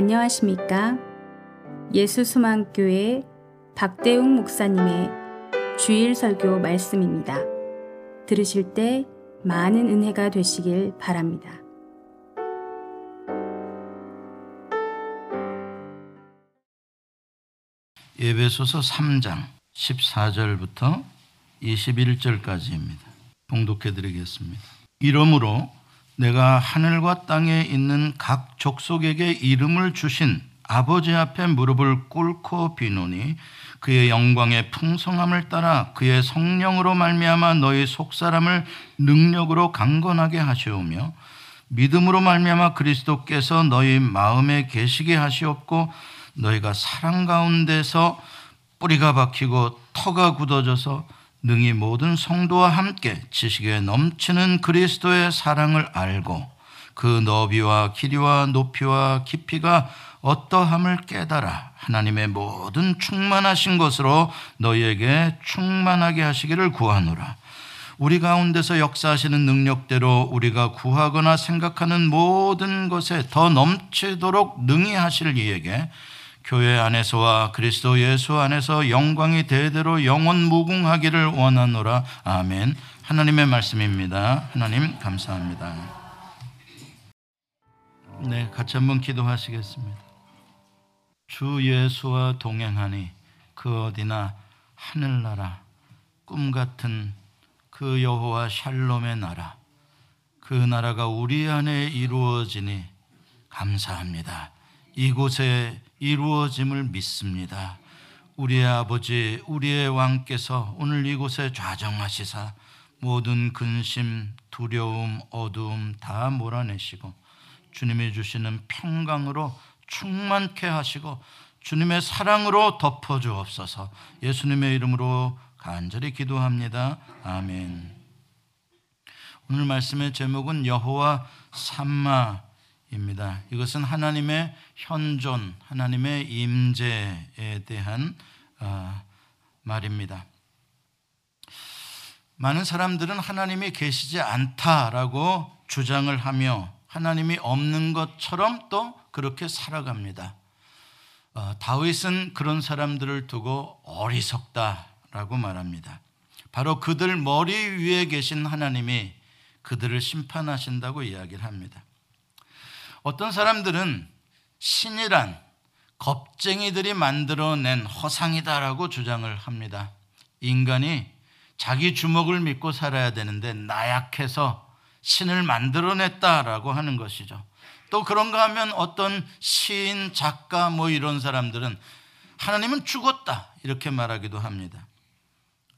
안녕하십니까? 예수수망교회 박대웅 목사님의 주일 설교 말씀입니다. 들으실 때 많은 은혜가 되시길 바랍니다. 예배소서 3장 14절부터 21절까지입니다. 봉독해 드리겠습니다. 이러므로 내가 하늘과 땅에 있는 각 족속에게 이름을 주신 아버지 앞에 무릎을 꿇고 비노니 그의 영광의 풍성함을 따라 그의 성령으로 말미암아 너희 속사람을 능력으로 강건하게 하시오며 믿음으로 말미암아 그리스도께서 너희 마음에 계시게 하시옵고 너희가 사랑 가운데서 뿌리가 박히고 터가 굳어져서 능히 모든 성도와 함께 지식에 넘치는 그리스도의 사랑을 알고 그 너비와 길이와 높이와 깊이가 어떠함을 깨달아 하나님의 모든 충만하신 것으로 너희에게 충만하게 하시기를 구하노라. 우리 가운데서 역사하시는 능력대로 우리가 구하거나 생각하는 모든 것에 더 넘치도록 능히 하실 이에게 교회 안에서와 그리스도 예수 안에서 영광이 대대로 영원 무궁하기를 원하노라. 아멘. 하나님의 말씀입니다. 하나님 감사합니다. 네, 같이 한번 기도하시겠습니다. 주 예수와 동행하니 그 어디나 하늘나라 꿈 같은 그 여호와 샬롬의 나라 그 나라가 우리 안에 이루어지니 감사합니다. 이곳에 이루어짐을 믿습니다. 우리의 아버지, 우리의 왕께서 오늘 이곳에 좌정하시사 모든 근심, 두려움, 어두움 다 몰아내시고 주님이 주시는 평강으로 충만케 하시고 주님의 사랑으로 덮어 주옵소서. 예수님의 이름으로 간절히 기도합니다. 아멘. 오늘 말씀의 제목은 여호와 삼마 입니다. 이것은 하나님의 현존, 하나님의 임재에 대한 어, 말입니다. 많은 사람들은 하나님이 계시지 않다라고 주장을 하며 하나님이 없는 것처럼 또 그렇게 살아갑니다. 어, 다윗은 그런 사람들을 두고 어리석다라고 말합니다. 바로 그들 머리 위에 계신 하나님이 그들을 심판하신다고 이야기를 합니다. 어떤 사람들은 신이란 겁쟁이들이 만들어낸 허상이다라고 주장을 합니다. 인간이 자기 주먹을 믿고 살아야 되는데 나약해서 신을 만들어냈다라고 하는 것이죠. 또 그런가 하면 어떤 시인, 작가 뭐 이런 사람들은 하나님은 죽었다 이렇게 말하기도 합니다.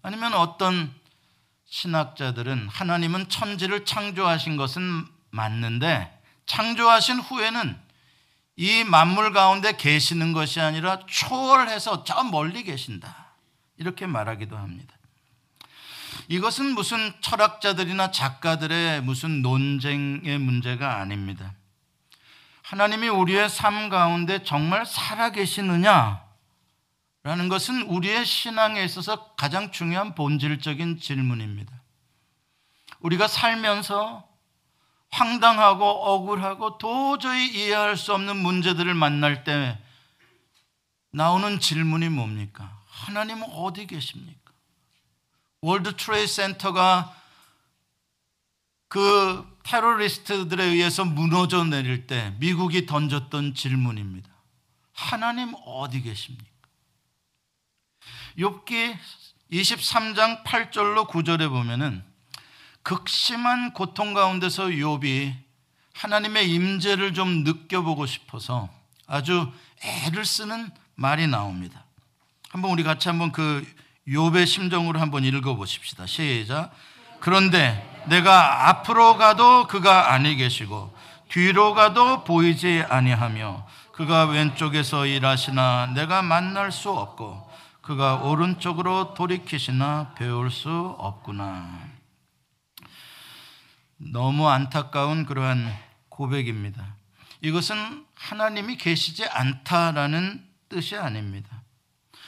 아니면 어떤 신학자들은 하나님은 천지를 창조하신 것은 맞는데 창조하신 후에는 이 만물 가운데 계시는 것이 아니라 초월해서 저 멀리 계신다. 이렇게 말하기도 합니다. 이것은 무슨 철학자들이나 작가들의 무슨 논쟁의 문제가 아닙니다. 하나님이 우리의 삶 가운데 정말 살아계시느냐? 라는 것은 우리의 신앙에 있어서 가장 중요한 본질적인 질문입니다. 우리가 살면서 황당하고 억울하고 도저히 이해할 수 없는 문제들을 만날 때 나오는 질문이 뭡니까? 하나님은 어디 계십니까? World Trade Center가 그 테러리스트들에 의해서 무너져 내릴 때 미국이 던졌던 질문입니다. 하나님 어디 계십니까? 욥기 23장 8절로 9절에 보면은 극심한 고통 가운데서 욥이 하나님의 임재를 좀 느껴보고 싶어서 아주 애를 쓰는 말이 나옵니다. 한번 우리 같이 한번 그 욥의 심정으로 한번 읽어 보십시다. 시작. 그런데 내가 앞으로 가도 그가 아니 계시고 뒤로 가도 보이지 아니하며 그가 왼쪽에서 일하시나 내가 만날 수 없고 그가 오른쪽으로 돌이키시나 배울 수 없구나. 너무 안타까운 그러한 고백입니다. 이것은 하나님이 계시지 않다라는 뜻이 아닙니다.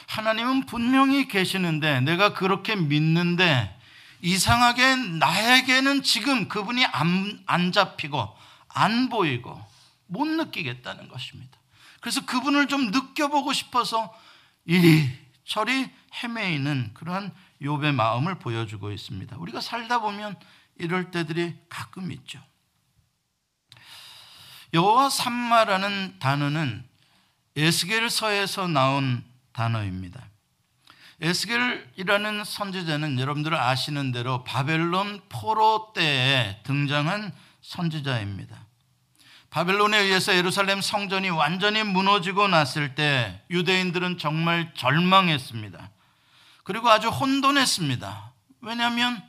하나님은 분명히 계시는데 내가 그렇게 믿는데 이상하게 나에게는 지금 그분이 안, 안 잡히고 안 보이고 못 느끼겠다는 것입니다. 그래서 그분을 좀 느껴보고 싶어서 이리저리 헤매이는 그러한 욥의 마음을 보여주고 있습니다. 우리가 살다 보면 이럴 때들이 가끔 있죠. 여호와 삼마라는 단어는 에스겔서에서 나온 단어입니다. 에스겔이라는 선지자는 여러분들 아시는 대로 바벨론 포로 때에 등장한 선지자입니다. 바벨론에 의해서 예루살렘 성전이 완전히 무너지고 났을 때 유대인들은 정말 절망했습니다. 그리고 아주 혼돈했습니다. 왜냐하면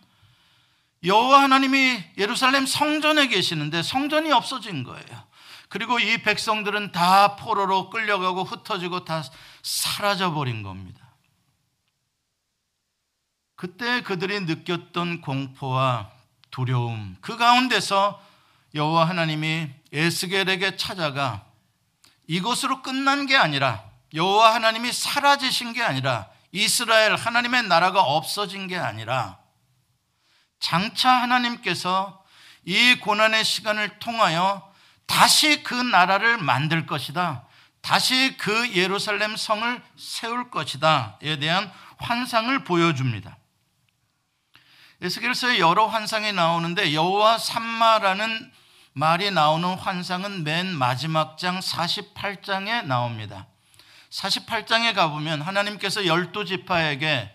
여호와 하나님이 예루살렘 성전에 계시는데 성전이 없어진 거예요. 그리고 이 백성들은 다 포로로 끌려가고 흩어지고 다 사라져 버린 겁니다. 그때 그들이 느꼈던 공포와 두려움 그 가운데서 여호와 하나님이 에스겔에게 찾아가 이것으로 끝난 게 아니라 여호와 하나님이 사라지신 게 아니라 이스라엘 하나님의 나라가 없어진 게 아니라 장차 하나님께서 이 고난의 시간을 통하여 다시 그 나라를 만들 것이다. 다시 그 예루살렘 성을 세울 것이다에 대한 환상을 보여줍니다. 에스겔서에 여러 환상이 나오는데 여호와 삼마라는 말이 나오는 환상은 맨 마지막 장 48장에 나옵니다. 48장에 가보면 하나님께서 열두 지파에게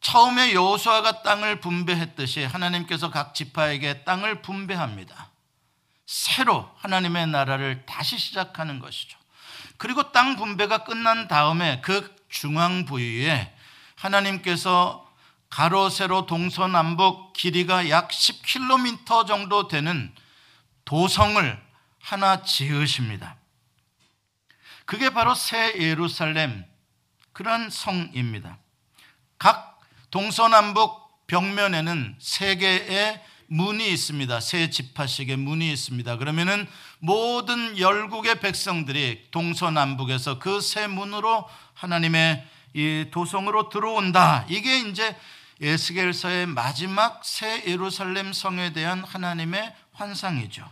처음에 여호수아가 땅을 분배했듯이 하나님께서 각 지파에게 땅을 분배합니다. 새로 하나님의 나라를 다시 시작하는 것이죠. 그리고 땅 분배가 끝난 다음에 그 중앙 부위에 하나님께서 가로 세로 동서남북 길이가 약 10km 정도 되는 도성을 하나 지으십니다. 그게 바로 새 예루살렘 그런 성입니다. 각 동서남북 벽면에는 세 개의 문이 있습니다. 세 지파씩의 문이 있습니다. 그러면은 모든 열국의 백성들이 동서남북에서 그 세 문으로 하나님의 이 도성으로 들어온다. 이게 이제 에스겔서의 마지막 새 예루살렘 성에 대한 하나님의 환상이죠.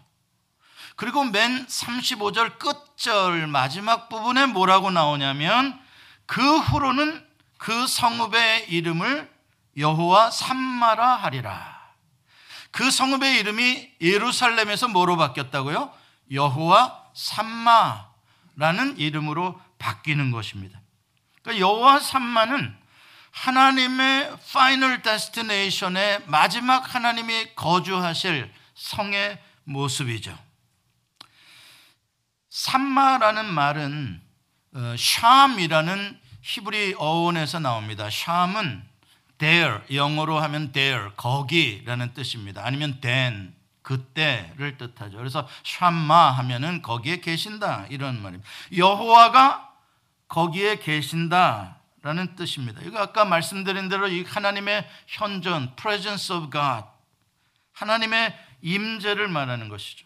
그리고 맨 35절 끝절 마지막 부분에 뭐라고 나오냐면 그 후로는 그 성읍의 이름을 여호와 삼마라 하리라. 그 성읍의 이름이 예루살렘에서 뭐로 바뀌었다고요? 여호와 삼마라는 이름으로 바뀌는 것입니다. 그러니까 여호와 삼마는 하나님의 final destination의 마지막 하나님이 거주하실 성의 모습이죠. 삼마라는 말은 샴이라는 어, 히브리 어원에서 나옵니다. 샴은 there 영어로 하면 there 거기라는 뜻입니다. 아니면 then 그때를 뜻하죠. 그래서 샴마 하면은 거기에 계신다 이런 말입니다. 여호와가 거기에 계신다 라는 뜻입니다. 이거 아까 말씀드린 대로 이 하나님의 현존, presence of God, 하나님의 임재를 말하는 것이죠.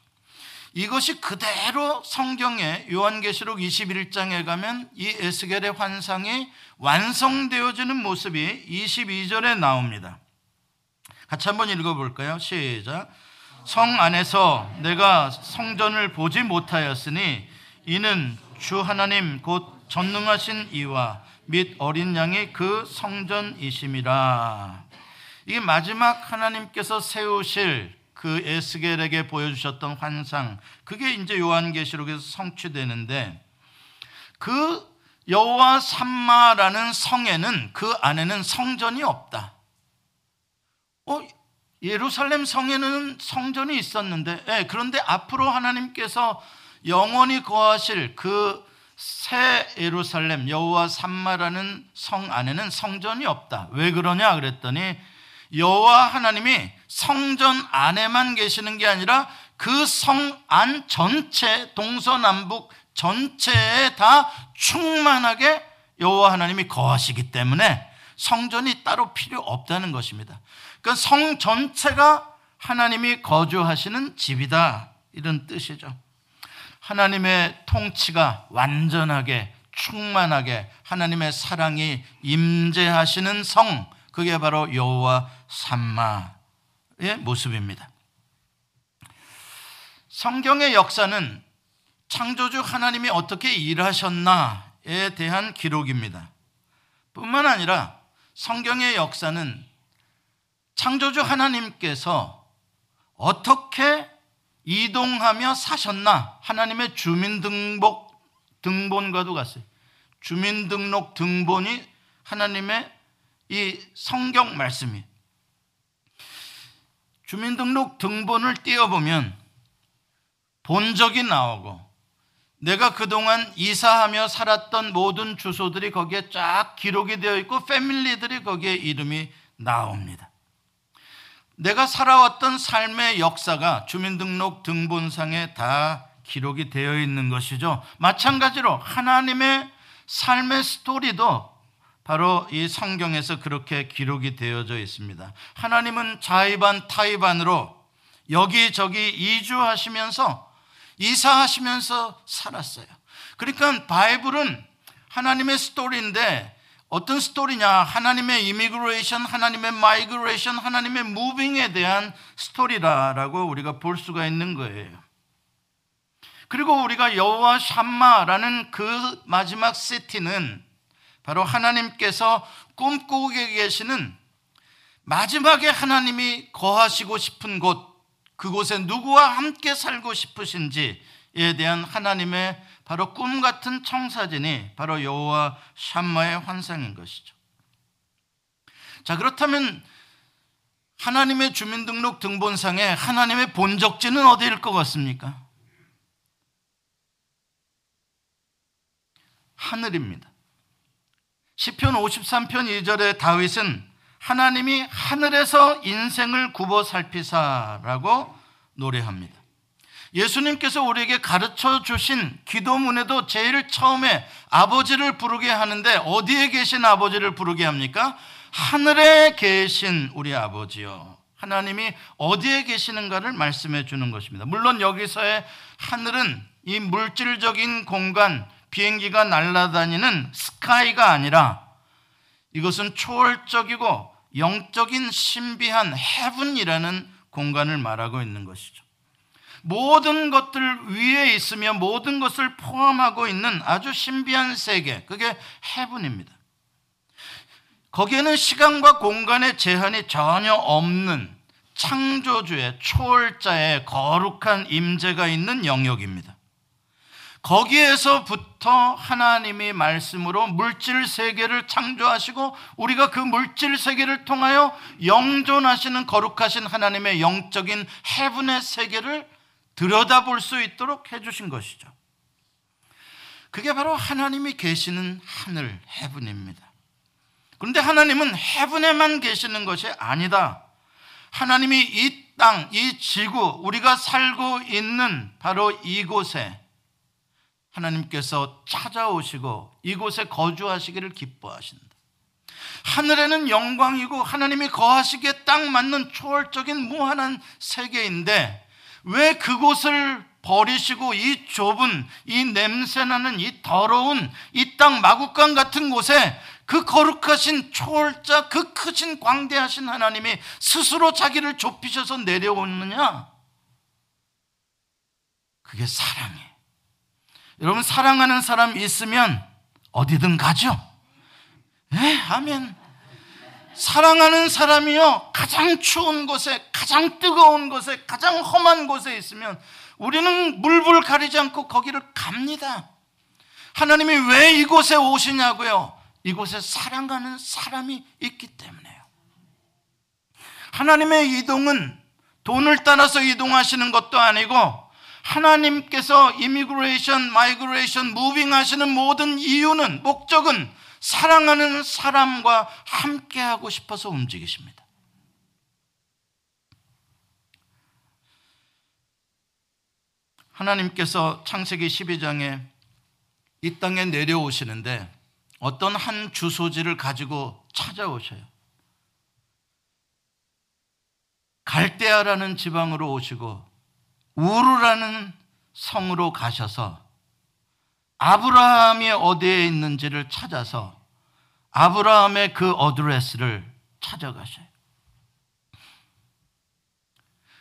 이것이 그대로 성경의 요한계시록 21장에 가면 이 에스겔의 환상이 완성되어지는 모습이 22절에 나옵니다. 같이 한번 읽어볼까요? 시작. 성 안에서 내가 성전을 보지 못하였으니 이는 주 하나님 곧 전능하신 이와 및 어린 양이 그 성전이심이라. 이게 마지막 하나님께서 세우실 그 에스겔에게 보여주셨던 환상, 그게 이제 요한계시록에서 성취되는데 그 여호와 삼마라는 성에는 그 안에는 성전이 없다. 어, 예루살렘 성에는 성전이 있었는데, 네, 그런데 앞으로 하나님께서 영원히 거하실 그 새 예루살렘 여호와 삼마라는 성 안에는 성전이 없다. 왜 그러냐 그랬더니 여호와 하나님이 성전 안에만 계시는 게 아니라 그 성 안 전체 동서남북 전체에 다 충만하게 여호와 하나님이 거하시기 때문에 성전이 따로 필요 없다는 것입니다. 그러니까 성 전체가 하나님이 거주하시는 집이다 이런 뜻이죠. 하나님의 통치가 완전하게 충만하게 하나님의 사랑이 임재하시는 성 그게 바로 여호와 삼마의 모습입니다. 성경의 역사는 창조주 하나님이 어떻게 일하셨나에 대한 기록입니다. 뿐만 아니라 성경의 역사는 창조주 하나님께서 어떻게 이동하며 사셨나 하나님의 주민등록 등본과도 같아요. 주민등록 등본이 하나님의 이 성경 말씀이 주민등록 등본을 띄워보면 본적이 나오고 내가 그동안 이사하며 살았던 모든 주소들이 거기에 쫙 기록이 되어 있고 패밀리들이 거기에 이름이 나옵니다. 내가 살아왔던 삶의 역사가 주민등록 등본상에 다 기록이 되어 있는 것이죠. 마찬가지로 하나님의 삶의 스토리도 바로 이 성경에서 그렇게 기록이 되어져 있습니다. 하나님은 자의반 타의반으로 여기저기 이주하시면서 이사하시면서 살았어요. 그러니까 바이블은 하나님의 스토리인데 어떤 스토리냐? 하나님의 immigration, 하나님의 migration, 하나님의 moving에 대한 스토리라라고 우리가 볼 수가 있는 거예요. 그리고 우리가 여호와 샴마라는 그 마지막 시티는 바로 하나님께서 꿈꾸고 계시는 마지막에 하나님이 거하시고 싶은 곳, 그곳에 누구와 함께 살고 싶으신지에 대한 하나님의 바로 꿈 같은 청사진이 바로 여호와 샴마의 환상인 것이죠. 자, 그렇다면 하나님의 주민등록 등본상에 하나님의 본적지는 어디일 것 같습니까? 하늘입니다. 시편 53편 2절에 다윗은 하나님이 하늘에서 인생을 굽어 살피사라고 노래합니다. 예수님께서 우리에게 가르쳐 주신 기도문에도 제일 처음에 아버지를 부르게 하는데 어디에 계신 아버지를 부르게 합니까? 하늘에 계신 우리 아버지요. 하나님이 어디에 계시는가를 말씀해 주는 것입니다. 물론 여기서의 하늘은 이 물질적인 공간, 비행기가 날아다니는 스카이가 아니라 이것은 초월적이고 영적인 신비한 헤븐이라는 공간을 말하고 있는 것이죠. 모든 것들 위에 있으며 모든 것을 포함하고 있는 아주 신비한 세계, 그게 헤븐입니다. 거기에는 시간과 공간의 제한이 전혀 없는 창조주의 초월자의 거룩한 임재가 있는 영역입니다. 거기에서부터 하나님이 말씀으로 물질 세계를 창조하시고 우리가 그 물질 세계를 통하여 영존하시는 거룩하신 하나님의 영적인 해분의 세계를 들여다볼 수 있도록 해주신 것이죠. 그게 바로 하나님이 계시는 하늘, 해분입니다. 그런데 하나님은 해분에만 계시는 것이 아니다. 하나님이 이 땅, 이 지구, 우리가 살고 있는 바로 이곳에 하나님께서 찾아오시고 이곳에 거주하시기를 기뻐하신다. 하늘에는 영광이고 하나님이 거하시기에 딱 맞는 초월적인 무한한 세계인데 왜 그곳을 버리시고 이 좁은 이 냄새나는 이 더러운 이 땅 마국간 같은 곳에 그 거룩하신 초월자 그 크신 광대하신 하나님이 스스로 자기를 좁히셔서 내려오느냐? 그게 사랑이에요. 여러분 사랑하는 사람 있으면 어디든 가죠. 네, 아멘. 사랑하는 사람이요 가장 추운 곳에 가장 뜨거운 곳에 가장 험한 곳에 있으면 우리는 물불 가리지 않고 거기를 갑니다. 하나님이 왜 이곳에 오시냐고요? 이곳에 사랑하는 사람이 있기 때문에요. 하나님의 이동은 돈을 따라서 이동하시는 것도 아니고 하나님께서 immigration, migration, moving 하시는 모든 이유는, 목적은 사랑하는 사람과 함께하고 싶어서 움직이십니다. 하나님께서 창세기 12장에 이 땅에 내려오시는데 어떤 한 주소지를 가지고 찾아오셔요. 갈대아라는 지방으로 오시고 우르라는 성으로 가셔서 아브라함이 어디에 있는지를 찾아서 아브라함의 그 어드레스를 찾아가셔요.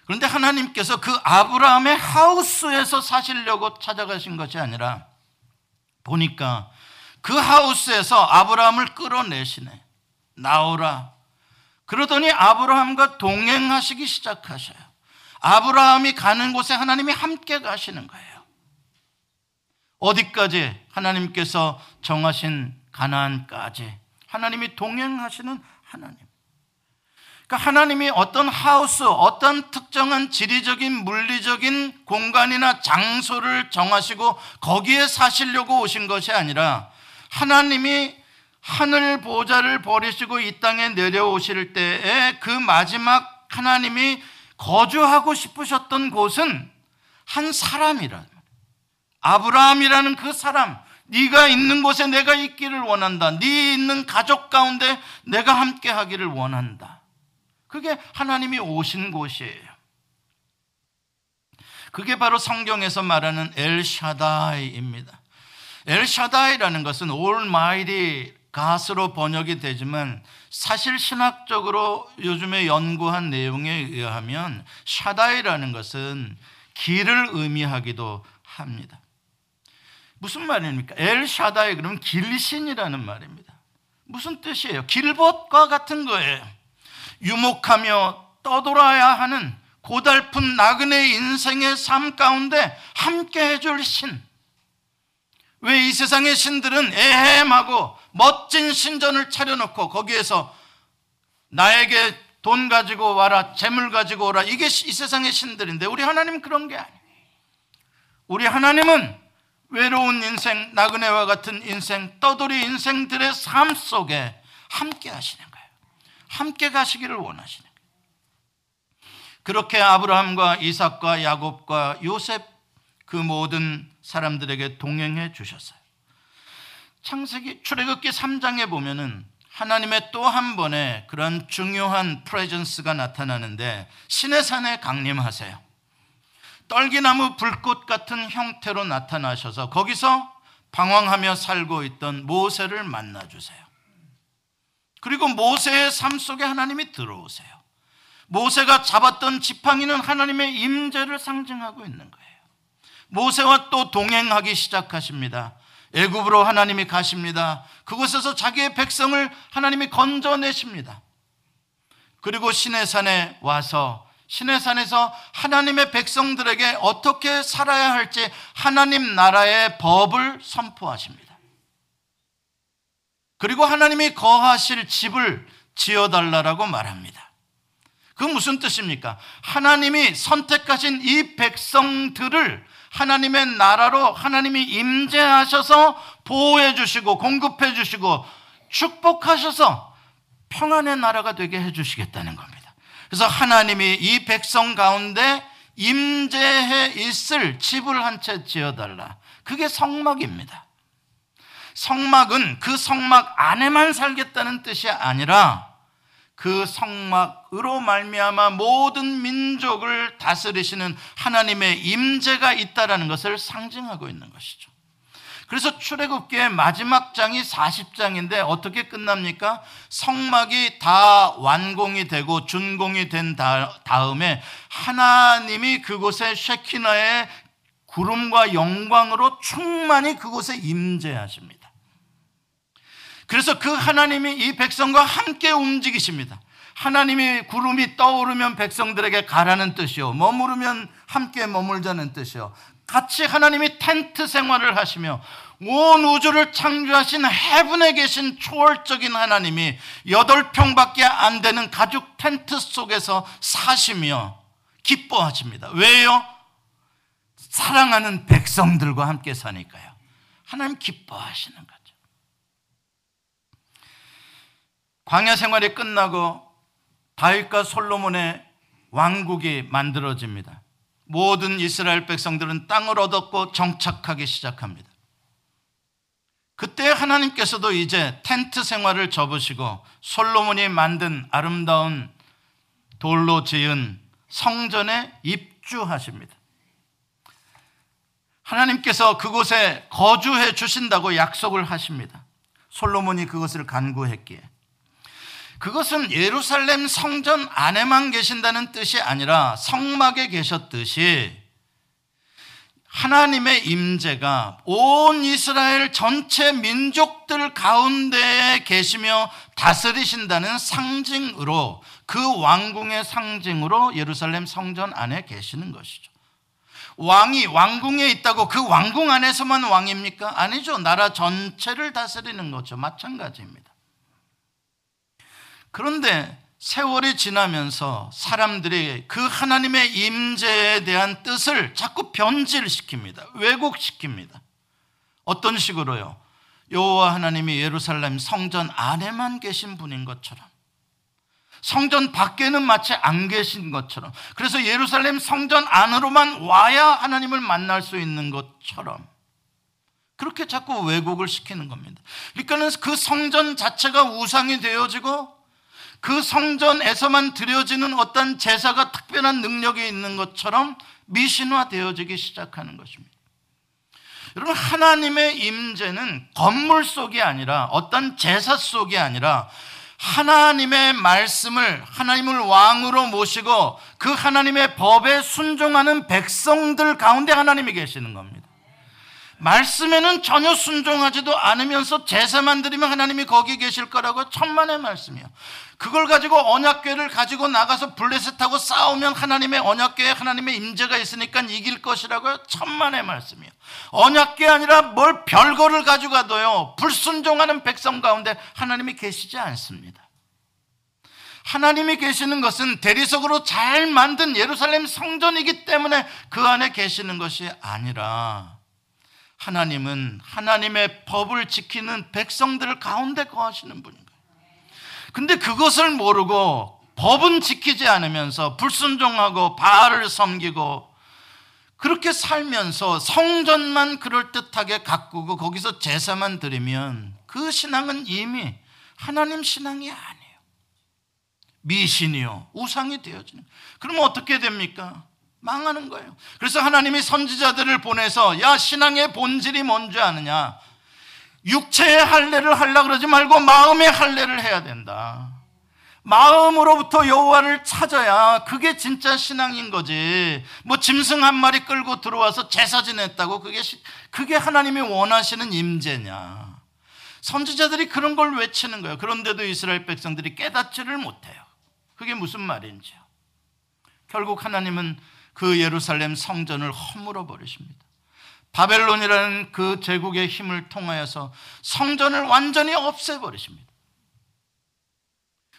그런데 하나님께서 그 아브라함의 하우스에서 사시려고 찾아가신 것이 아니라 보니까 그 하우스에서 아브라함을 끌어내시네. 나오라. 그러더니 아브라함과 동행하시기 시작하셔요. 아브라함이 가는 곳에 하나님이 함께 가시는 거예요. 어디까지 하나님께서 정하신 가나안까지 하나님이 동행하시는 하나님. 그러니까 하나님이 어떤 하우스, 어떤 특정한 지리적인 물리적인 공간이나 장소를 정하시고 거기에 사시려고 오신 것이 아니라 하나님이 하늘 보좌를 버리시고 이 땅에 내려오실 때에 그 마지막 하나님이 거주하고 싶으셨던 곳은 한 사람이라. 아브라함이라는 그 사람, 네가 있는 곳에 내가 있기를 원한다. 네 있는 가족 가운데 내가 함께 하기를 원한다. 그게 하나님이 오신 곳이에요. 그게 바로 성경에서 말하는 엘샤다이입니다. 엘샤다이라는 것은 Almighty God으로 번역이 되지만 사실 신학적으로 요즘에 연구한 내용에 의하면 샤다이라는 것은 길을 의미하기도 합니다. 무슨 말입니까? 엘 샤다이 그러면 길신이라는 말입니다. 무슨 뜻이에요? 길벗과 같은 거예요. 유목하며 떠돌아야 하는 고달픈 나그네 인생의 삶 가운데 함께 해줄 신. 왜 이 세상의 신들은 애헴하고 멋진 신전을 차려놓고 거기에서 나에게 돈 가지고 와라, 재물 가지고 오라. 이게 이 세상의 신들인데 우리 하나님은 그런 게 아니에요. 우리 하나님은 외로운 인생, 나그네와 같은 인생, 떠돌이 인생들의 삶 속에 함께 하시는 거예요. 함께 가시기를 원하시는 거예요. 그렇게 아브라함과 이삭과 야곱과 요셉 그 모든 사람들에게 동행해 주셨어요. 창세기 출애굽기 3장에 보면은 하나님의 또 한 번의 그런 중요한 프레젠스가 나타나는데 신의 산에 강림하세요. 떨기나무 불꽃 같은 형태로 나타나셔서 거기서 방황하며 살고 있던 모세를 만나 주세요. 그리고 모세의 삶 속에 하나님이 들어오세요. 모세가 잡았던 지팡이는 하나님의 임재를 상징하고 있는 거예요. 모세와 또 동행하기 시작하십니다. 애굽으로 하나님이 가십니다. 그곳에서 자기의 백성을 하나님이 건져내십니다. 그리고 시내산에 와서 시내산에서 하나님의 백성들에게 어떻게 살아야 할지 하나님 나라의 법을 선포하십니다. 그리고 하나님이 거하실 집을 지어달라고 말합니다. 그 무슨 뜻입니까? 하나님이 선택하신 이 백성들을 하나님의 나라로 하나님이 임재하셔서 보호해 주시고 공급해 주시고 축복하셔서 평안의 나라가 되게 해 주시겠다는 겁니다. 그래서 하나님이 이 백성 가운데 임재해 있을 집을 한 채 지어달라. 그게 성막입니다. 성막은 그 성막 안에만 살겠다는 뜻이 아니라 그 성막으로 말미암아 모든 민족을 다스리시는 하나님의 임재가 있다라는 것을 상징하고 있는 것이죠. 그래서 출애굽기의 마지막 장이 40장인데 어떻게 끝납니까? 성막이 다 완공이 되고 준공이 된 다음에 하나님이 그곳에 쉐키나의 구름과 영광으로 충만히 그곳에 임재하십니다. 그래서 그 하나님이 이 백성과 함께 움직이십니다. 하나님이 구름이 떠오르면 백성들에게 가라는 뜻이요. 머무르면 함께 머물자는 뜻이요. 같이 하나님이 텐트 생활을 하시며 온 우주를 창조하신 해분에 계신 초월적인 하나님이 여덟 평밖에 안 되는 가죽 텐트 속에서 사시며 기뻐하십니다. 왜요? 사랑하는 백성들과 함께 사니까요. 하나님 기뻐하시는 거죠. 광야 생활이 끝나고 다윗과 솔로몬의 왕국이 만들어집니다. 모든 이스라엘 백성들은 땅을 얻었고 정착하기 시작합니다. 그때 하나님께서도 이제 텐트 생활을 접으시고 솔로몬이 만든 아름다운 돌로 지은 성전에 입주하십니다. 하나님께서 그곳에 거주해 주신다고 약속을 하십니다. 솔로몬이 그것을 간구했기에. 그것은 예루살렘 성전 안에만 계신다는 뜻이 아니라 성막에 계셨듯이 하나님의 임재가 온 이스라엘 전체 민족들 가운데에 계시며 다스리신다는 상징으로 그 왕궁의 상징으로 예루살렘 성전 안에 계시는 것이죠. 왕이 왕궁에 있다고 그 왕궁 안에서만 왕입니까? 아니죠. 나라 전체를 다스리는 거죠. 마찬가지입니다. 그런데 세월이 지나면서 사람들이 그 하나님의 임재에 대한 뜻을 자꾸 변질시킵니다. 왜곡시킵니다. 어떤 식으로요? 여호와 하나님이 예루살렘 성전 안에만 계신 분인 것처럼 성전 밖에는 마치 안 계신 것처럼 그래서 예루살렘 성전 안으로만 와야 하나님을 만날 수 있는 것처럼 그렇게 자꾸 왜곡을 시키는 겁니다. 그러니까는 그 성전 자체가 우상이 되어지고 그 성전에서만 드려지는 어떤 제사가 특별한 능력이 있는 것처럼 미신화되어지기 시작하는 것입니다. 여러분 하나님의 임재는 건물 속이 아니라 어떤 제사 속이 아니라 하나님의 말씀을 하나님을 왕으로 모시고 그 하나님의 법에 순종하는 백성들 가운데 하나님이 계시는 겁니다. 말씀에는 전혀 순종하지도 않으면서 제사만 드리면 하나님이 거기 계실 거라고 천만의 말씀이요. 그걸 가지고 언약궤를 가지고 나가서 블레셋하고 싸우면 하나님의 언약궤에 하나님의 임재가 있으니까 이길 것이라고요. 천만의 말씀이요. 언약궤 아니라 뭘 별거를 가지고 가도요. 불순종하는 백성 가운데 하나님이 계시지 않습니다. 하나님이 계시는 것은 대리석으로 잘 만든 예루살렘 성전이기 때문에 그 안에 계시는 것이 아니라 하나님은 하나님의 법을 지키는 백성들 가운데 거하시는 분인 거예요. 근데 그것을 모르고 법은 지키지 않으면서 불순종하고 바알을 섬기고 그렇게 살면서 성전만 그럴듯하게 가꾸고 거기서 제사만 드리면 그 신앙은 이미 하나님 신앙이 아니에요. 미신이요. 우상이 되어지는. 그러면 어떻게 됩니까? 망하는 거예요. 그래서 하나님이 선지자들을 보내서 야 신앙의 본질이 뭔지 아느냐? 육체의 할례를 하려 그러지 말고 마음의 할례를 해야 된다. 마음으로부터 여호와를 찾아야 그게 진짜 신앙인 거지. 뭐 짐승 한 마리 끌고 들어와서 제사 지냈다고 그게 그게 하나님이 원하시는 임재냐? 선지자들이 그런 걸 외치는 거예요. 그런데도 이스라엘 백성들이 깨닫지를 못해요. 그게 무슨 말인지요? 결국 하나님은 그 예루살렘 성전을 허물어 버리십니다. 바벨론이라는 그 제국의 힘을 통하여서 성전을 완전히 없애버리십니다.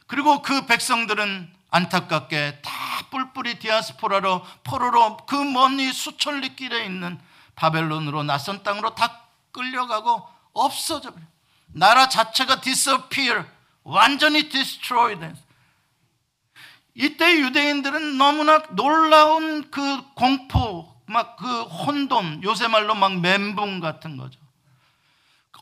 그리고 그 백성들은 안타깝게 다 뿔뿔이 디아스포라로 포로로 그 멀리 수천 리 길에 있는 바벨론으로 낯선 땅으로 다 끌려가고 없어져 버려. 나라 자체가 disappear, 완전히 destroyed. 이때 유대인들은 너무나 놀라운 그 공포, 막 그 혼돈, 요새 말로 막 멘붕 같은 거죠.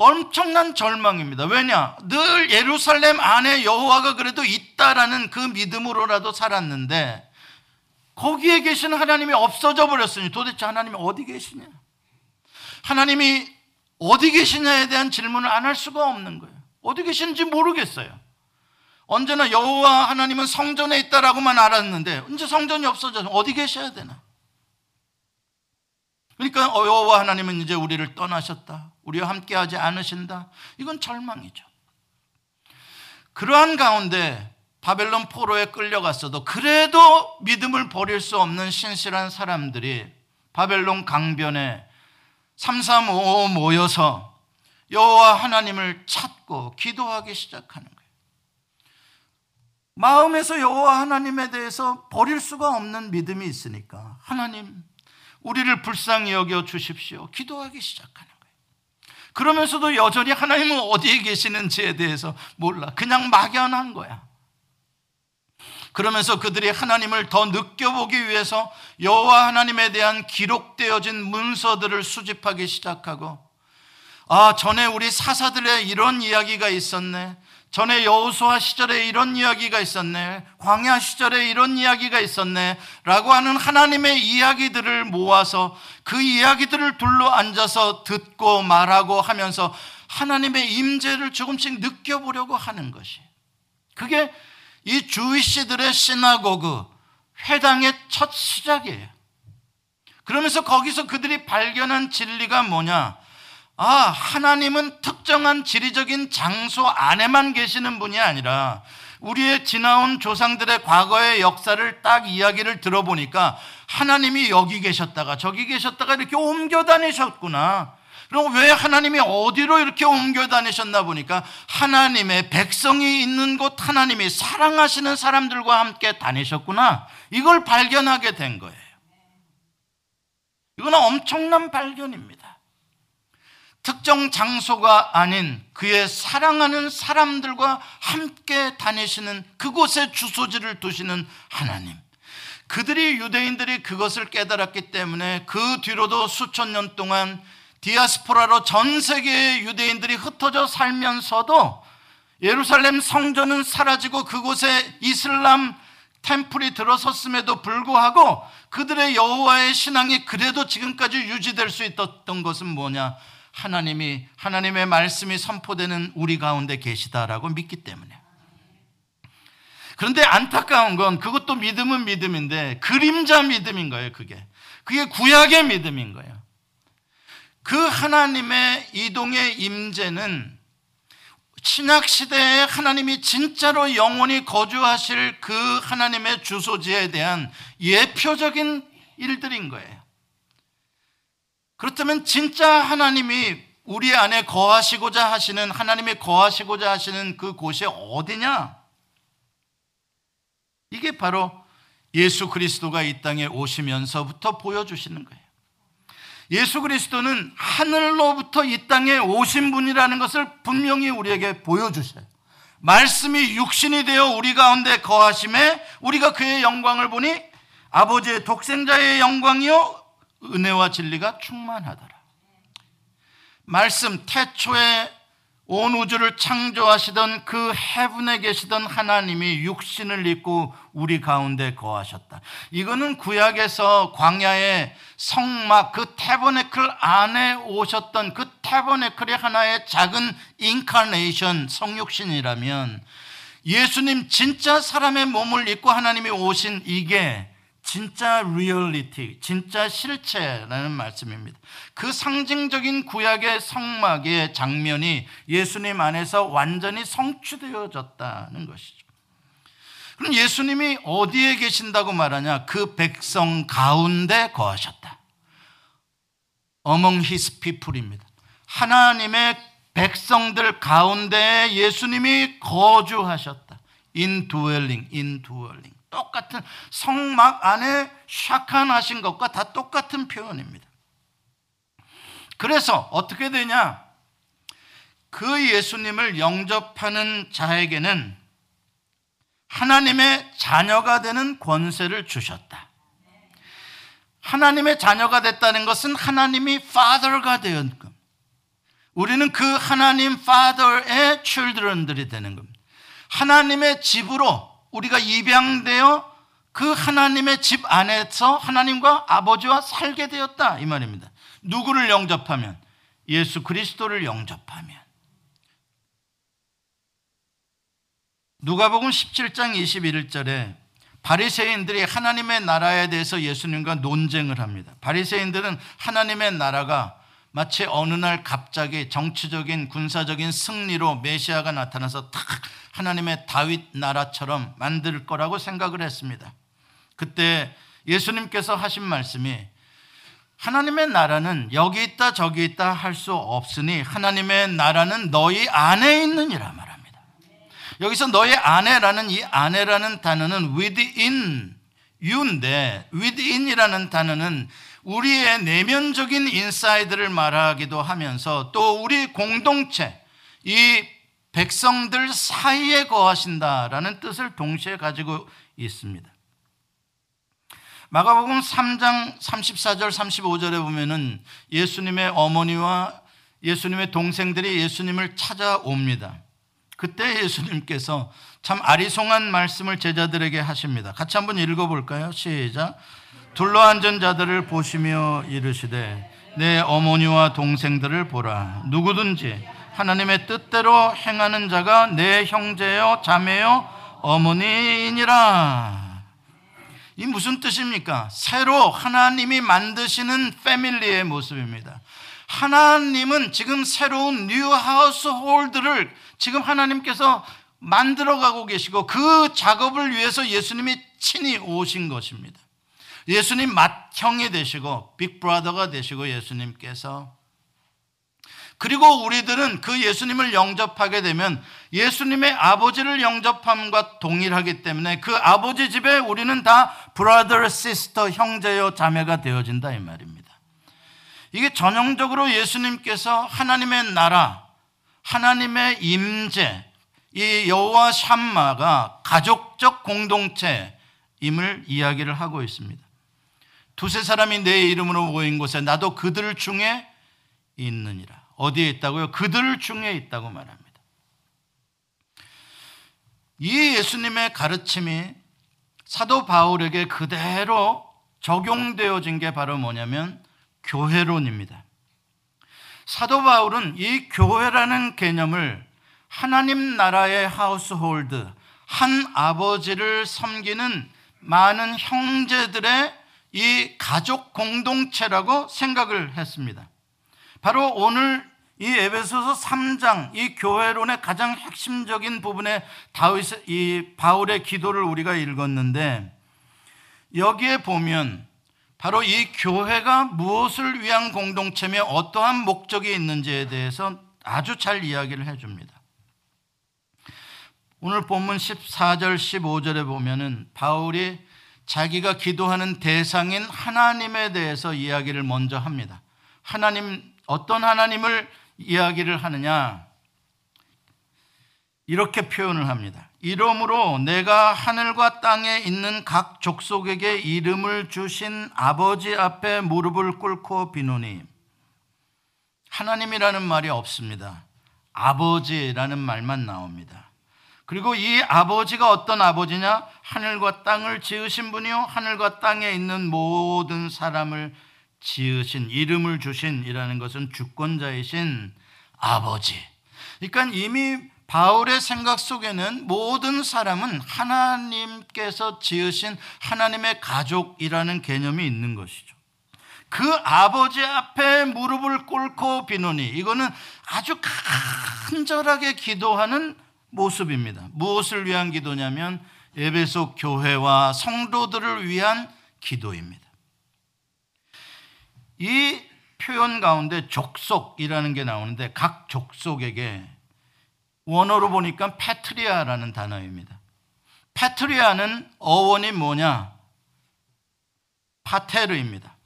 엄청난 절망입니다. 왜냐? 늘 예루살렘 안에 여호와가 그래도 있다라는 그 믿음으로라도 살았는데 거기에 계신 하나님이 없어져 버렸으니 도대체 하나님이 어디 계시냐? 하나님이 어디 계시냐에 대한 질문을 안 할 수가 없는 거예요. 어디 계시는지 모르겠어요. 언제나 여호와 하나님은 성전에 있다라고만 알았는데 이제 성전이 없어져서 어디 계셔야 되나? 그러니까 어, 여호와 하나님은 이제 우리를 떠나셨다. 우리와 함께하지 않으신다. 이건 절망이죠. 그러한 가운데 바벨론 포로에 끌려갔어도 그래도 믿음을 버릴 수 없는 신실한 사람들이 바벨론 강변에 335 모여서 여호와 하나님을 찾고 기도하기 시작하는. 마음에서 여호와 하나님에 대해서 버릴 수가 없는 믿음이 있으니까 하나님 우리를 불쌍히 여겨 주십시오. 기도하기 시작하는 거예요. 그러면서도 여전히 하나님은 어디에 계시는지에 대해서 몰라. 그냥 막연한 거야. 그러면서 그들이 하나님을 더 느껴보기 위해서 여호와 하나님에 대한 기록되어진 문서들을 수집하기 시작하고 아 전에 우리 사사들의 이런 이야기가 있었네 전에 여호수아 시절에 이런 이야기가 있었네. 광야 시절에 이런 이야기가 있었네. 라고 하는 하나님의 이야기들을 모아서 그 이야기들을 둘러 앉아서 듣고 말하고 하면서 하나님의 임재를 조금씩 느껴보려고 하는 것이. 그게 이 주위시들의 시나고그 회당의 첫 시작이에요. 그러면서 거기서 그들이 발견한 진리가 뭐냐? 아, 하나님은 특정한 지리적인 장소 안에만 계시는 분이 아니라 우리의 지나온 조상들의 과거의 역사를 딱 이야기를 들어보니까 하나님이 여기 계셨다가 저기 계셨다가 이렇게 옮겨 다니셨구나. 그럼 왜 하나님이 어디로 이렇게 옮겨 다니셨나 보니까 하나님의 백성이 있는 곳 하나님이 사랑하시는 사람들과 함께 다니셨구나. 이걸 발견하게 된 거예요. 이거는 엄청난 발견입니다. 특정 장소가 아닌 그의 사랑하는 사람들과 함께 다니시는 그곳에 주소지를 두시는 하나님. 그들이 유대인들이 그것을 깨달았기 때문에 그 뒤로도 수천 년 동안 디아스포라로 전 세계의 유대인들이 흩어져 살면서도 예루살렘 성전은 사라지고 그곳에 이슬람 템플이 들어섰음에도 불구하고 그들의 여호와의 신앙이 그래도 지금까지 유지될 수 있었던 것은 뭐냐? 하나님이 하나님의 말씀이 선포되는 우리 가운데 계시다라고 믿기 때문에. 그런데 안타까운 건 그것도 믿음은 믿음인데 그림자 믿음인 거예요, 그게. 그게 구약의 믿음인 거예요. 그 하나님의 이동의 임재는 신약 시대에 하나님이 진짜로 영원히 거주하실 그 하나님의 주소지에 대한 예표적인 일들인 거예요. 그렇다면 진짜 하나님이 우리 안에 거하시고자 하시는 하나님이 거하시고자 하시는 그 곳이 어디냐? 이게 바로 예수 그리스도가 이 땅에 오시면서부터 보여주시는 거예요. 예수 그리스도는 하늘로부터 이 땅에 오신 분이라는 것을 분명히 우리에게 보여주셔요. 말씀이 육신이 되어 우리 가운데 거하심에 우리가 그의 영광을 보니 아버지의 독생자의 영광이요 은혜와 진리가 충만하더라. 말씀 태초에 온 우주를 창조하시던 그 해분에 계시던 하나님이 육신을 입고 우리 가운데 거하셨다. 이거는 구약에서 광야의 성막 그 tabernacle 안에 오셨던 그 tabernacle의 하나의 작은 incarnation 성육신이라면 예수님 진짜 사람의 몸을 입고 하나님이 오신 이게 진짜 리얼리티, 진짜 실체라는 말씀입니다. 그 상징적인 구약의 성막의 장면이 예수님 안에서 완전히 성취되어졌다는 것이죠. 그럼 예수님이 어디에 계신다고 말하냐? 그 백성 가운데 거하셨다. Among his people입니다. 하나님의 백성들 가운데 예수님이 거주하셨다. indwelling, indwelling. 똑같은 성막 안에 샤칸하신 것과 다 똑같은 표현입니다. 그래서 어떻게 되냐? 그 예수님을 영접하는 자에게는 하나님의 자녀가 되는 권세를 주셨다. 하나님의 자녀가 됐다는 것은 하나님이 Father가 되었 겁니다. 우리는 그 하나님 Father의 children들이 되는 겁니다. 하나님의 집으로 우리가 입양되어 그 하나님의 집 안에서 하나님과 아버지와 살게 되었다 이 말입니다. 누구를 영접하면 예수 그리스도를 영접하면 누가복음 17장 21절에 바리새인들이 하나님의 나라에 대해서 예수님과 논쟁을 합니다. 바리새인들은 하나님의 나라가 마치 어느 날 갑자기 정치적인 군사적인 승리로 메시아가 나타나서 탁 하나님의 다윗 나라처럼 만들 거라고 생각을 했습니다. 그때 예수님께서 하신 말씀이 하나님의 나라는 여기 있다 저기 있다 할 수 없으니 하나님의 나라는 너희 안에 있느니라 말합니다. 여기서 너희 안에라는 이 안에라는 단어는 within you인데 within이라는 단어는 우리의 내면적인 inside를 말하기도 하면서 또 우리 공동체 이 백성들 사이에 거하신다라는 뜻을 동시에 가지고 있습니다. 마가복음 3장 34절 35절에 보면은 예수님의 어머니와 예수님의 동생들이 예수님을 찾아옵니다. 그때 예수님께서 참 아리송한 말씀을 제자들에게 하십니다. 같이 한번 읽어볼까요? 시작. 둘러앉은 자들을 보시며 이르시되 내 어머니와 동생들을 보라. 누구든지 하나님의 뜻대로 행하는 자가 내 형제요 자매요 어머니이니라. 이 무슨 뜻입니까? 새로 하나님이 만드시는 family의 모습입니다. 하나님은 지금 새로운 new household를 지금 하나님께서 만들어가고 계시고 그 작업을 위해서 예수님이 친히 오신 것입니다. 예수님 맏형이 되시고 big brother가 되시고 예수님께서 그리고 우리들은 그 예수님을 영접하게 되면 예수님의 아버지를 영접함과 동일하기 때문에 그 아버지 집에 우리는 다 브라더, 시스터, 형제요, 자매가 되어진다 이 말입니다. 이게 전형적으로 예수님께서 하나님의 나라, 하나님의 임재, 이 여호와 샴마가 가족적 공동체임을 이야기를 하고 있습니다. 두세 사람이 내 이름으로 모인 곳에 나도 그들 중에 있느니라. 어디에 있다고요? 그들 중에 있다고 말합니다. 이 예수님의 가르침이 사도 바울에게 그대로 적용되어진 게 바로 뭐냐면 교회론입니다. 사도 바울은 이 교회라는 개념을 하나님 나라의 하우스홀드, 한 아버지를 섬기는 많은 형제들의 이 가족 공동체라고 생각을 했습니다. 바로 오늘 이 에베소서 3장 이 교회론의 가장 핵심적인 부분에 다윗 이 바울의 기도를 우리가 읽었는데 여기에 보면 바로 이 교회가 무엇을 위한 공동체며 어떠한 목적이 있는지에 대해서 아주 잘 이야기를 해 줍니다. 오늘 본문 14절 15절에 보면은 바울이 자기가 기도하는 대상인 하나님에 대해서 이야기를 먼저 합니다. 하나님 어떤 하나님을 이야기를 하느냐? 이렇게 표현을 합니다. 이러므로 내가 하늘과 땅에 있는 각 족속에게 이름을 주신 아버지 앞에 무릎을 꿇고 비노니 하나님이라는 말이 없습니다. 아버지라는 말만 나옵니다. 그리고 이 아버지가 어떤 아버지냐? 하늘과 땅을 지으신 분이요. 하늘과 땅에 있는 모든 사람을 지으신, 이름을 주신이라는 것은 주권자이신 아버지. 그러니까 이미 바울의 생각 속에는 모든 사람은 하나님께서 지으신 하나님의 가족이라는 개념이 있는 것이죠. 그 아버지 앞에 무릎을 꿇고 비노니 이거는 아주 간절하게 기도하는 모습입니다. 무엇을 위한 기도냐면 에베소 교회와 성도들을 위한 기도입니다. 이 표현 가운데 족속이라는 게 나오는데 각 족속에게 원어로 보니까 패트리아라는 단어입니다. 패트리아는 어원이 뭐냐? 파테르입니다.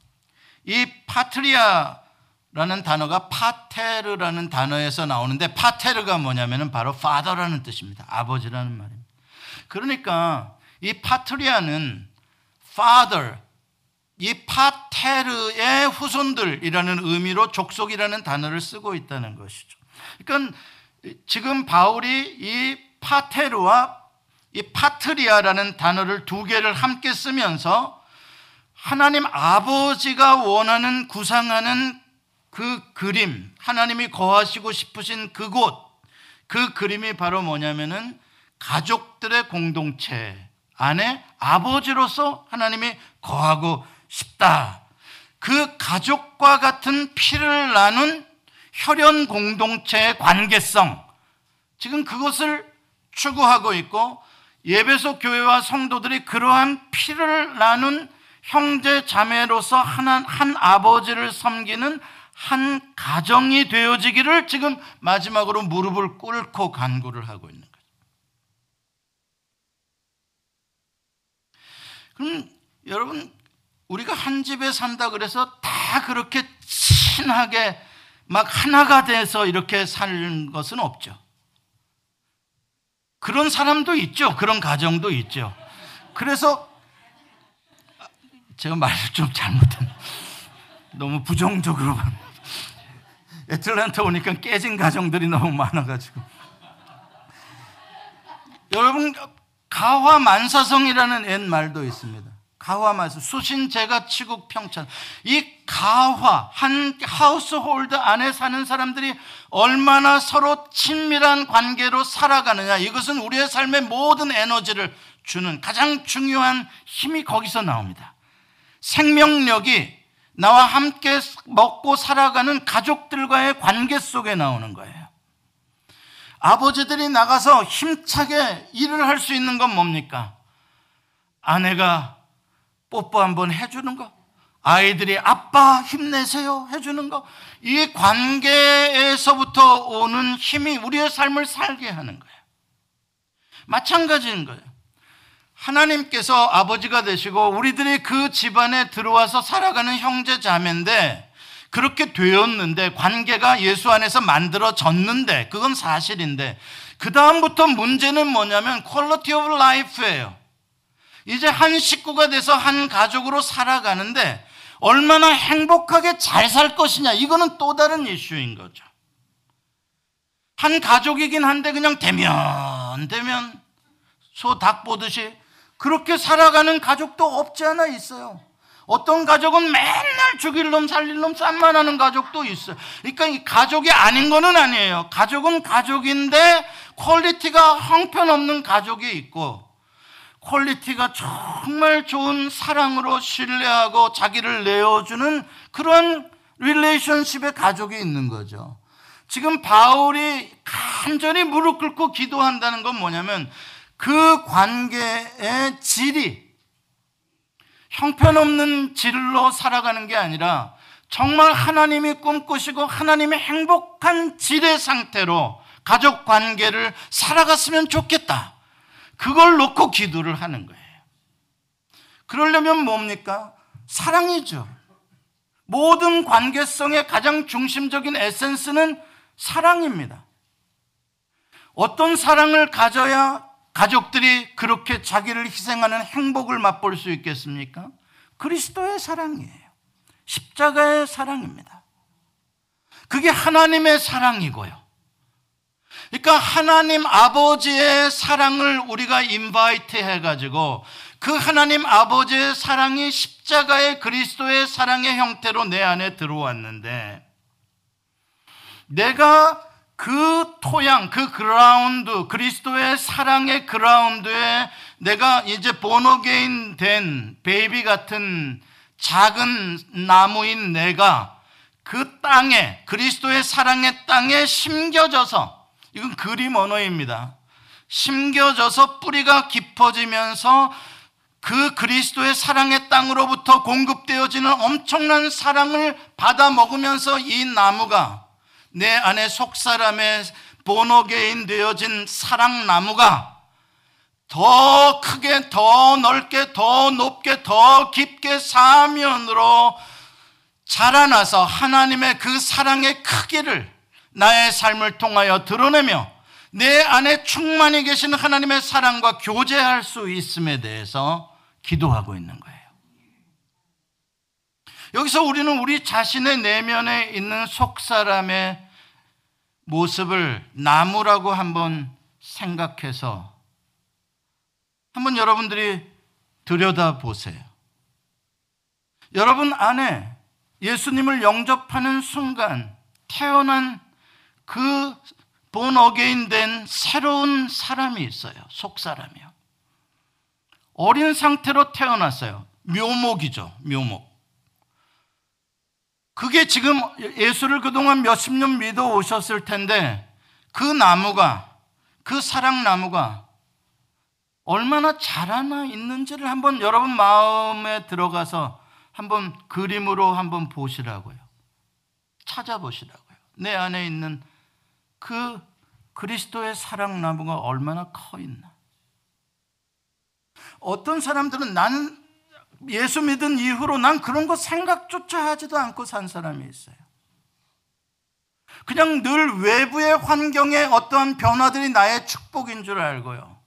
이 파트리아 라는 단어가 파테르라는 단어에서 나오는데 파테르가 뭐냐면 바로 father라는 뜻입니다. 아버지라는 말입니다. 그러니까 이 파트리아는 father, 이 파테르의 후손들이라는 의미로 족속이라는 단어를 쓰고 있다는 것이죠. 그러니까 지금 바울이 이 파테르와 이 파트리아라는 단어를 두 개를 함께 쓰면서 하나님 아버지가 원하는 구상하는 그 그림, 하나님이 거하시고 싶으신 그곳, 그 그림이 바로 뭐냐면은 가족들의 공동체 안에 아버지로서 하나님이 거하고 싶다. 그 가족과 같은 피를 나눈 혈연 공동체의 관계성. 지금 그것을 추구하고 있고 예배소 교회와 성도들이 그러한 피를 나눈 형제 자매로서 하나, 한 아버지를 섬기는 한 가정이 되어지기를 지금 마지막으로 무릎을 꿇고 간구를 하고 있는 거죠. 그럼 여러분 우리가 한 집에 산다 그래서 다 그렇게 친하게 막 하나가 돼서 이렇게 사는 것은 없죠. 그런 사람도 있죠. 그런 가정도 있죠. 그래서 제가 말을 좀 잘못한 너무 부정적으로 애틀랜타 오니까 깨진 가정들이 너무 많아가지고 여러분 가화 만사성이라는 옛 말도 있습니다. 가화 말씀, 수신 제가 치국 평천. 이 가화, 한 하우스홀드 안에 사는 사람들이 얼마나 서로 친밀한 관계로 살아가느냐. 이것은 우리의 삶의 모든 에너지를 주는 가장 중요한 힘이 거기서 나옵니다. 생명력이 나와 함께 먹고 살아가는 가족들과의 관계 속에 나오는 거예요. 아버지들이 나가서 힘차게 일을 할 수 있는 건 뭡니까? 아내가 뽀뽀 한번 해주는 거, 아이들이 아빠 힘내세요 해주는 거, 이 관계에서부터 오는 힘이 우리의 삶을 살게 하는 거예요. 마찬가지인 거예요. 하나님께서 아버지가 되시고 우리들이 그 집안에 들어와서 살아가는 형제 자매인데 그렇게 되었는데 관계가 예수 안에서 만들어졌는데 그건 사실인데 그 다음부터 문제는 뭐냐면 quality of life예요. 이제 한 식구가 돼서 한 가족으로 살아가는데 얼마나 행복하게 잘 살 것이냐 이거는 또 다른 이슈인 거죠. 한 가족이긴 한데 그냥 대면 대면 소 닭 보듯이 그렇게 살아가는 가족도 없지 않아 있어요. 어떤 가족은 맨날 죽일 놈 살릴 놈 쌈만 하는 가족도 있어요. 그러니까 이 가족이 아닌 거는 아니에요. 가족은 가족인데 quality가 형편없는 가족이 있고 quality가 정말 좋은 사랑으로 신뢰하고 자기를 내어주는 그런 relationship의 가족이 있는 거죠. 지금 바울이 간절히 무릎 꿇고 기도한다는 건 뭐냐면 그 관계의 질이 형편없는 질로 살아가는 게 아니라 정말 하나님이 꿈꾸시고 하나님의 행복한 질의 상태로 가족 관계를 살아갔으면 좋겠다. 그걸 놓고 기도를 하는 거예요. 그러려면 뭡니까? 사랑이죠. 모든 관계성의 가장 중심적인 에센스는 사랑입니다. 어떤 사랑을 가져야 가족들이 그렇게 자기를 희생하는 행복을 맛볼 수 있겠습니까? 그리스도의 사랑이에요. 십자가의 사랑입니다. 그게 하나님의 사랑이고요. 그러니까 하나님 아버지의 사랑을 우리가 invite 해가지고 그 하나님 아버지의 사랑이 십자가의 그리스도의 사랑의 형태로 내 안에 들어왔는데 내가 그 토양, 그 그라운드, 그리스도의 사랑의 ground에 내가 이제 born again 된 baby 같은 작은 나무인 내가 그 땅에, 그리스도의 사랑의 땅에 심겨져서, 이건 그림 언어입니다. 심겨져서 뿌리가 깊어지면서 그 그리스도의 사랑의 땅으로부터 공급되어지는 엄청난 사랑을 받아 먹으면서 이 나무가 내 안에 속사람의 본어게인 되어진 사랑나무가 더 크게, 더 넓게, 더 높게, 더 깊게 사면으로 자라나서 하나님의 그 사랑의 크기를 나의 삶을 통하여 드러내며 내 안에 충만히 계신 하나님의 사랑과 교제할 수 있음에 대해서 기도하고 있는 거예요. 여기서 우리는 우리 자신의 내면에 있는 속사람의 모습을 나무라고 한번 생각해서 한번 여러분들이 들여다 보세요. 여러분 안에 예수님을 영접하는 순간 태어난 그 본어게인 된 새로운 사람이 있어요. 속사람이요. 어린 상태로 태어났어요. 묘목이죠. 묘목. 그게 지금 예수를 그동안 몇십 년 믿어 오셨을 텐데 그 나무가 그 사랑 나무가 얼마나 자라나 있는지를 한번 여러분 마음에 들어가서 한번 그림으로 한번 보시라고요. 찾아보시라고요. 내 안에 있는 그 그리스도의 사랑 나무가 얼마나 커 있나. 어떤 사람들은 나는 예수 믿은 이후로 난 그런 거 생각조차 하지도 않고 산 사람이 있어요. 그냥 늘 외부의 환경에 어떠한 변화들이 나의 축복인 줄 알고요.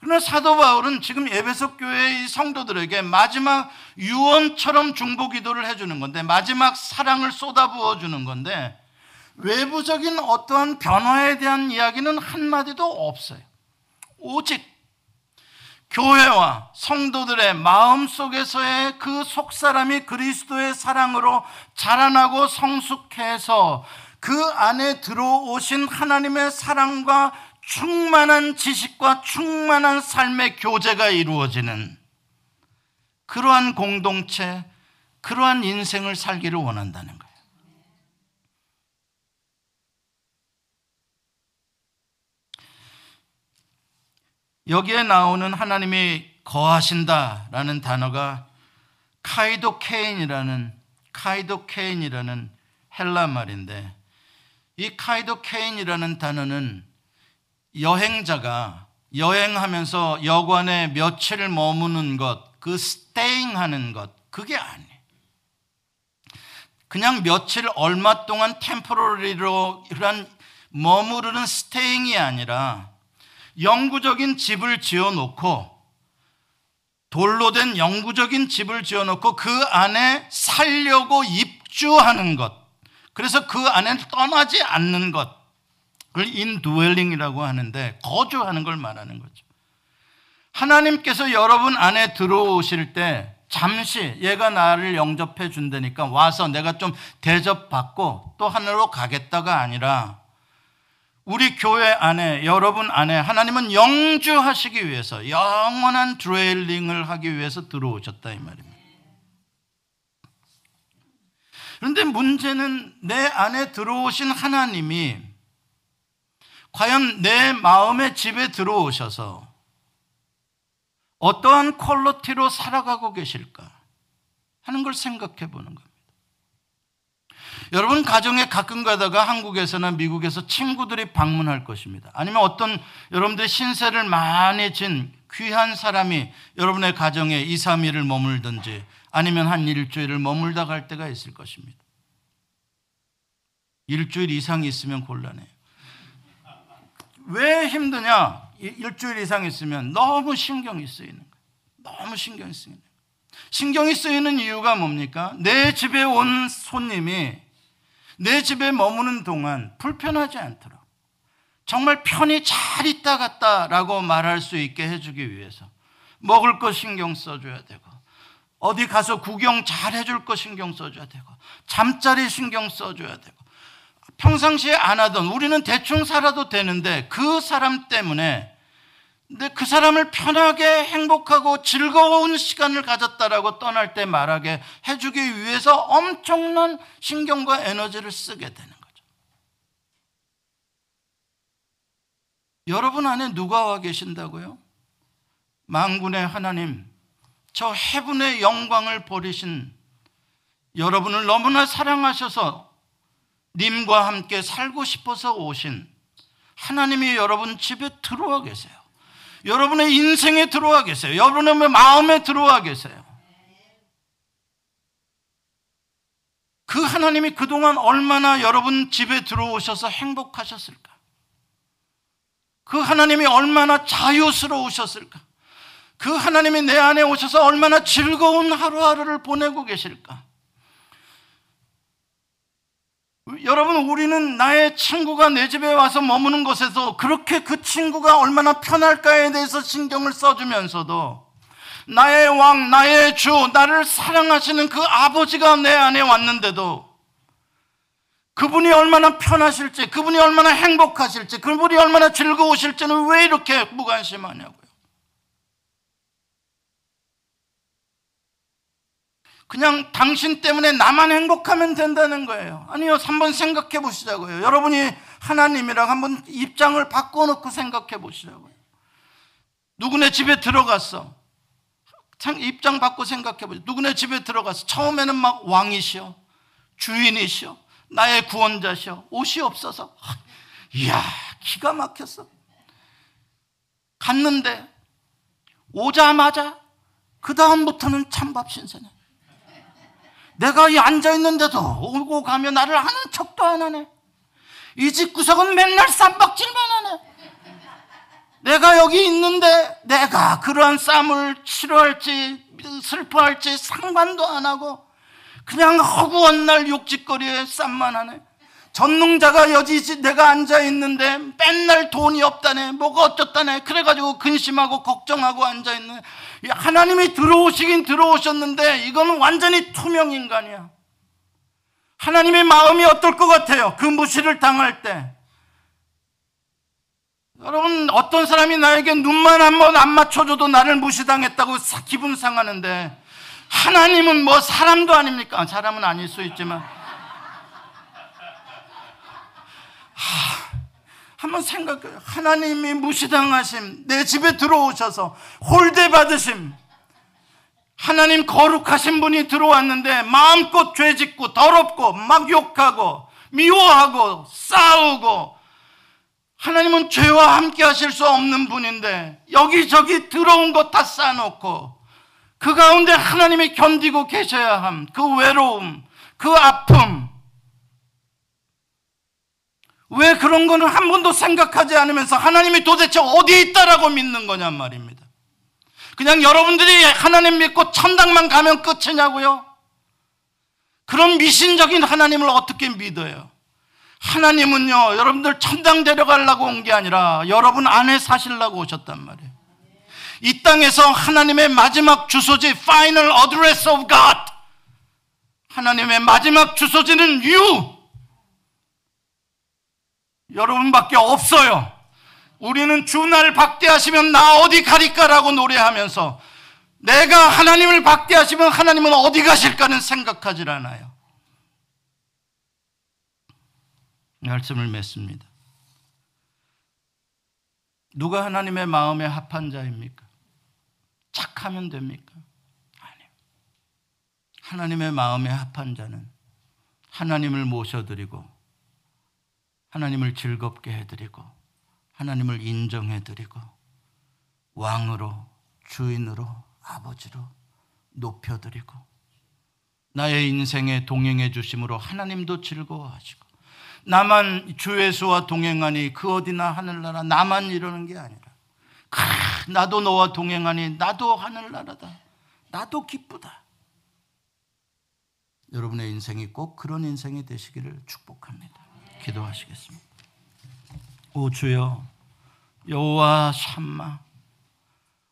그러나 사도 바울은 지금 예배석 교회의 성도들에게 마지막 유언처럼 중보 기도를 해주는 건데 마지막 사랑을 쏟아부어 주는 건데 외부적인 어떠한 변화에 대한 이야기는 한마디도 없어요. 오직 교회와 성도들의 마음 속에서의 그 속사람이 그리스도의 사랑으로 자라나고 성숙해서 그 안에 들어오신 하나님의 사랑과 충만한 지식과 충만한 삶의 교제가 이루어지는 그러한 공동체, 그러한 인생을 살기를 원한다는 거예요. 여기에 나오는 하나님이 거하신다라는 단어가 카이도 케인이라는 카이도 케인이라는 헬라 말인데 이 카이도 케인이라는 단어는 여행자가 여행하면서 여관에 며칠 머무는 것, 그 스테잉 하는 것, 그게 아니에요. 그냥 며칠 얼마 동안 템포러리로 이런 머무르는 스테잉이 아니라 영구적인 집을 지어 놓고 돌로 된 영구적인 집을 지어 놓고 그 안에 살려고 입주하는 것. 그래서 그 안에 떠나지 않는 것. 그걸 indwelling이라고 하는데 거주하는 걸 말하는 거죠. 하나님께서 여러분 안에 들어오실 때 잠시 얘가 나를 영접해 준다니까 와서 내가 좀 대접받고 또 하늘로 가겠다가 아니라 우리 교회 안에 여러분 안에 하나님은 영주하시기 위해서 영원한 dwelling을 하기 위해서 들어오셨다 이 말입니다. 그런데 문제는 내 안에 들어오신 하나님이 과연 내 마음의 집에 들어오셔서 어떠한 퀄러티로 살아가고 계실까 하는 걸 생각해 보는 겁니다. 여러분 가정에 가끔 가다가 한국에서나 미국에서 친구들이 방문할 것입니다. 아니면 어떤 여러분들의 신세를 많이 진 귀한 사람이 여러분의 가정에 2, 3일을 머물든지 아니면 한 일주일을 머물다 갈 때가 있을 것입니다. 일주일 이상 있으면 곤란해요. 왜 힘드냐? 일주일 이상 있으면 너무 신경이 쓰이는 거예요. 너무 신경이 쓰이는 거예요. 신경이 쓰이는 이유가 뭡니까? 내 집에 온 손님이 내 집에 머무는 동안 불편하지 않도록 정말 편히 잘 있다 갔다라고 말할 수 있게 해주기 위해서 먹을 거 신경 써줘야 되고 어디 가서 구경 잘 해줄 거 신경 써줘야 되고 잠자리 신경 써줘야 되고 평상시에 안 하던 우리는 대충 살아도 되는데 그 사람 때문에 근데 그 사람을 편하게 행복하고 즐거운 시간을 가졌다라고 떠날 때 말하게 해주기 위해서 엄청난 신경과 에너지를 쓰게 되는 거죠. 여러분 안에 누가 와 계신다고요? 망군의 하나님, 저 해분의 영광을 버리신 여러분을 너무나 사랑하셔서 님과 함께 살고 싶어서 오신 하나님이 여러분 집에 들어와 계세요. 여러분의 인생에 들어와 계세요. 여러분의 마음에 들어와 계세요. 그 하나님이 그동안 얼마나 여러분 집에 들어오셔서 행복하셨을까? 그 하나님이 얼마나 자유스러우셨을까? 그 하나님이 내 안에 오셔서 얼마나 즐거운 하루하루를 보내고 계실까? 여러분, 우리는 나의 친구가 내 집에 와서 머무는 곳에서 그렇게 그 친구가 얼마나 편할까에 대해서 신경을 써주면서도 나의 왕, 나의 주, 나를 사랑하시는 그 아버지가 내 안에 왔는데도 그분이 얼마나 편하실지, 그분이 얼마나 행복하실지, 그분이 얼마나 즐거우실지는 왜 이렇게 무관심하냐고요. 그냥 당신 때문에 나만 행복하면 된다는 거예요. 아니요, 한번 생각해 보시자고요. 여러분이 하나님이랑 한번 입장을 바꿔놓고 생각해 보시자고요. 누구네 집에 들어갔어. 입장 바꿔 생각해 보세요. 누구네 집에 들어갔어. 처음에는 막 왕이시여, 주인이시여, 나의 구원자시여, 옷이 없어서. 이야, 기가 막혔어. 갔는데, 오자마자, 그다음부터는 찬밥 신세네. 내가 이 앉아있는데도 오고 가며 나를 아는 척도 안 하네. 이 집 구석은 맨날 쌈박질만 하네. 내가 여기 있는데 내가 그러한 쌈을 치료할지 슬퍼할지 상관도 안 하고 그냥 허구한 날 욕짓거리에 쌈만 하네. 전능자가 여지 내가 앉아 있는데 맨날 돈이 없다네, 뭐가 어쩌다네. 그래가지고 근심하고 걱정하고 앉아 있는 하나님이 들어오시긴 들어오셨는데 이거는 완전히 투명 인간이야. 하나님의 마음이 어떨 것 같아요? 그 무시를 당할 때. 여러분, 어떤 사람이 나에게 눈만 한 번 안 맞춰줘도 나를 무시당했다고 기분 상하는데, 하나님은 뭐 사람도 아닙니까? 사람은 아닐 수 있지만. 하, 한번 생각해요. 하나님이 무시당하심, 내 집에 들어오셔서 홀대 받으심, 하나님 거룩하신 분이 들어왔는데 마음껏 죄 짓고 더럽고 막 욕하고 미워하고 싸우고 하나님은 죄와 함께 하실 수 없는 분인데 여기저기 들어온 것 다 쌓아놓고 그 가운데 하나님이 견디고 계셔야 함. 그 외로움, 그 아픔. 왜 그런 거는 한 번도 생각하지 않으면서 하나님이 도대체 어디에 있다라고 믿는 거냔 말입니다. 그냥 여러분들이 하나님 믿고 천당만 가면 끝이냐고요? 그런 미신적인 하나님을 어떻게 믿어요? 하나님은요, 여러분들 천당 데려가려고 온 게 아니라 여러분 안에 사시려고 오셨단 말이에요. 이 땅에서 하나님의 마지막 주소지, final address of God. 하나님의 마지막 주소지는 you. 여러분밖에 없어요. 우리는 주날 박대하시면 나 어디 가릴까라고 노래하면서 내가 하나님을 박대하시면 하나님은 어디 가실까는 생각하질 않아요. 말씀을 맺습니다. 누가 하나님의 마음에 합한 자입니까? 착하면 됩니까? 아니. 하나님의 마음에 합한 자는 하나님을 모셔드리고 하나님을 즐겁게 해드리고 하나님을 인정해드리고 왕으로 주인으로 아버지로 높여드리고 나의 인생에 동행해 주심으로 하나님도 즐거워하시고 나만 주 예수와 동행하니 그 어디나 하늘나라 나만 이러는 게 아니라 크, 나도 너와 동행하니 나도 하늘나라다. 나도 기쁘다. 여러분의 인생이 꼭 그런 인생이 되시기를 축복합니다 기도하시겠습니다 오 주여 여호와 샴마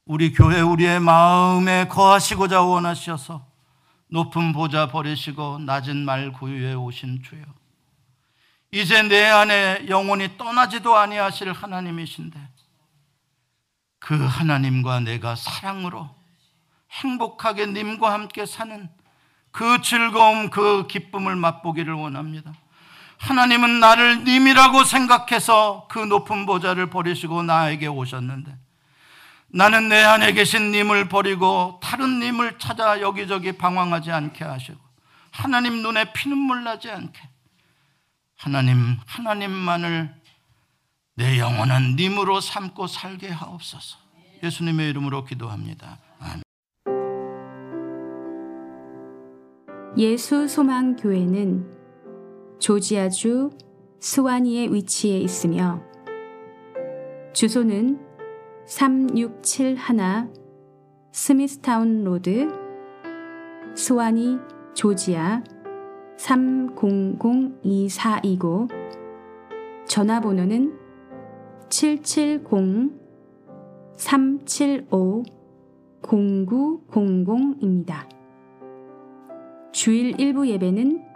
우리 교회 우리의 마음에 거하시고자 원하셔서 높은 보좌 버리시고 낮은 말 구유에 오신 주여 이제 내 안에 영혼이 떠나지도 아니하실 하나님이신데 그 하나님과 내가 사랑으로 행복하게 님과 함께 사는 그 즐거움 그 기쁨을 맛보기를 원합니다. 하나님은 나를 님이라고 생각해서 그 높은 보좌를 버리시고 나에게 오셨는데 나는 내 안에 계신 님을 버리고 다른 님을 찾아 여기저기 방황하지 않게 하시고 하나님 눈에 피눈물 나지 않게 하나님 하나님만을 내 영원한 님으로 삼고 살게 하옵소서. 예수님의 이름으로 기도합니다. 아멘. 예수 소망 교회는 조지아주 스와니에 위치해 있으며 주소는 3671 스미스타운 로드 스와니 조지아 30024이고 전화번호는 770-375-0900입니다. 주일 1부 예배는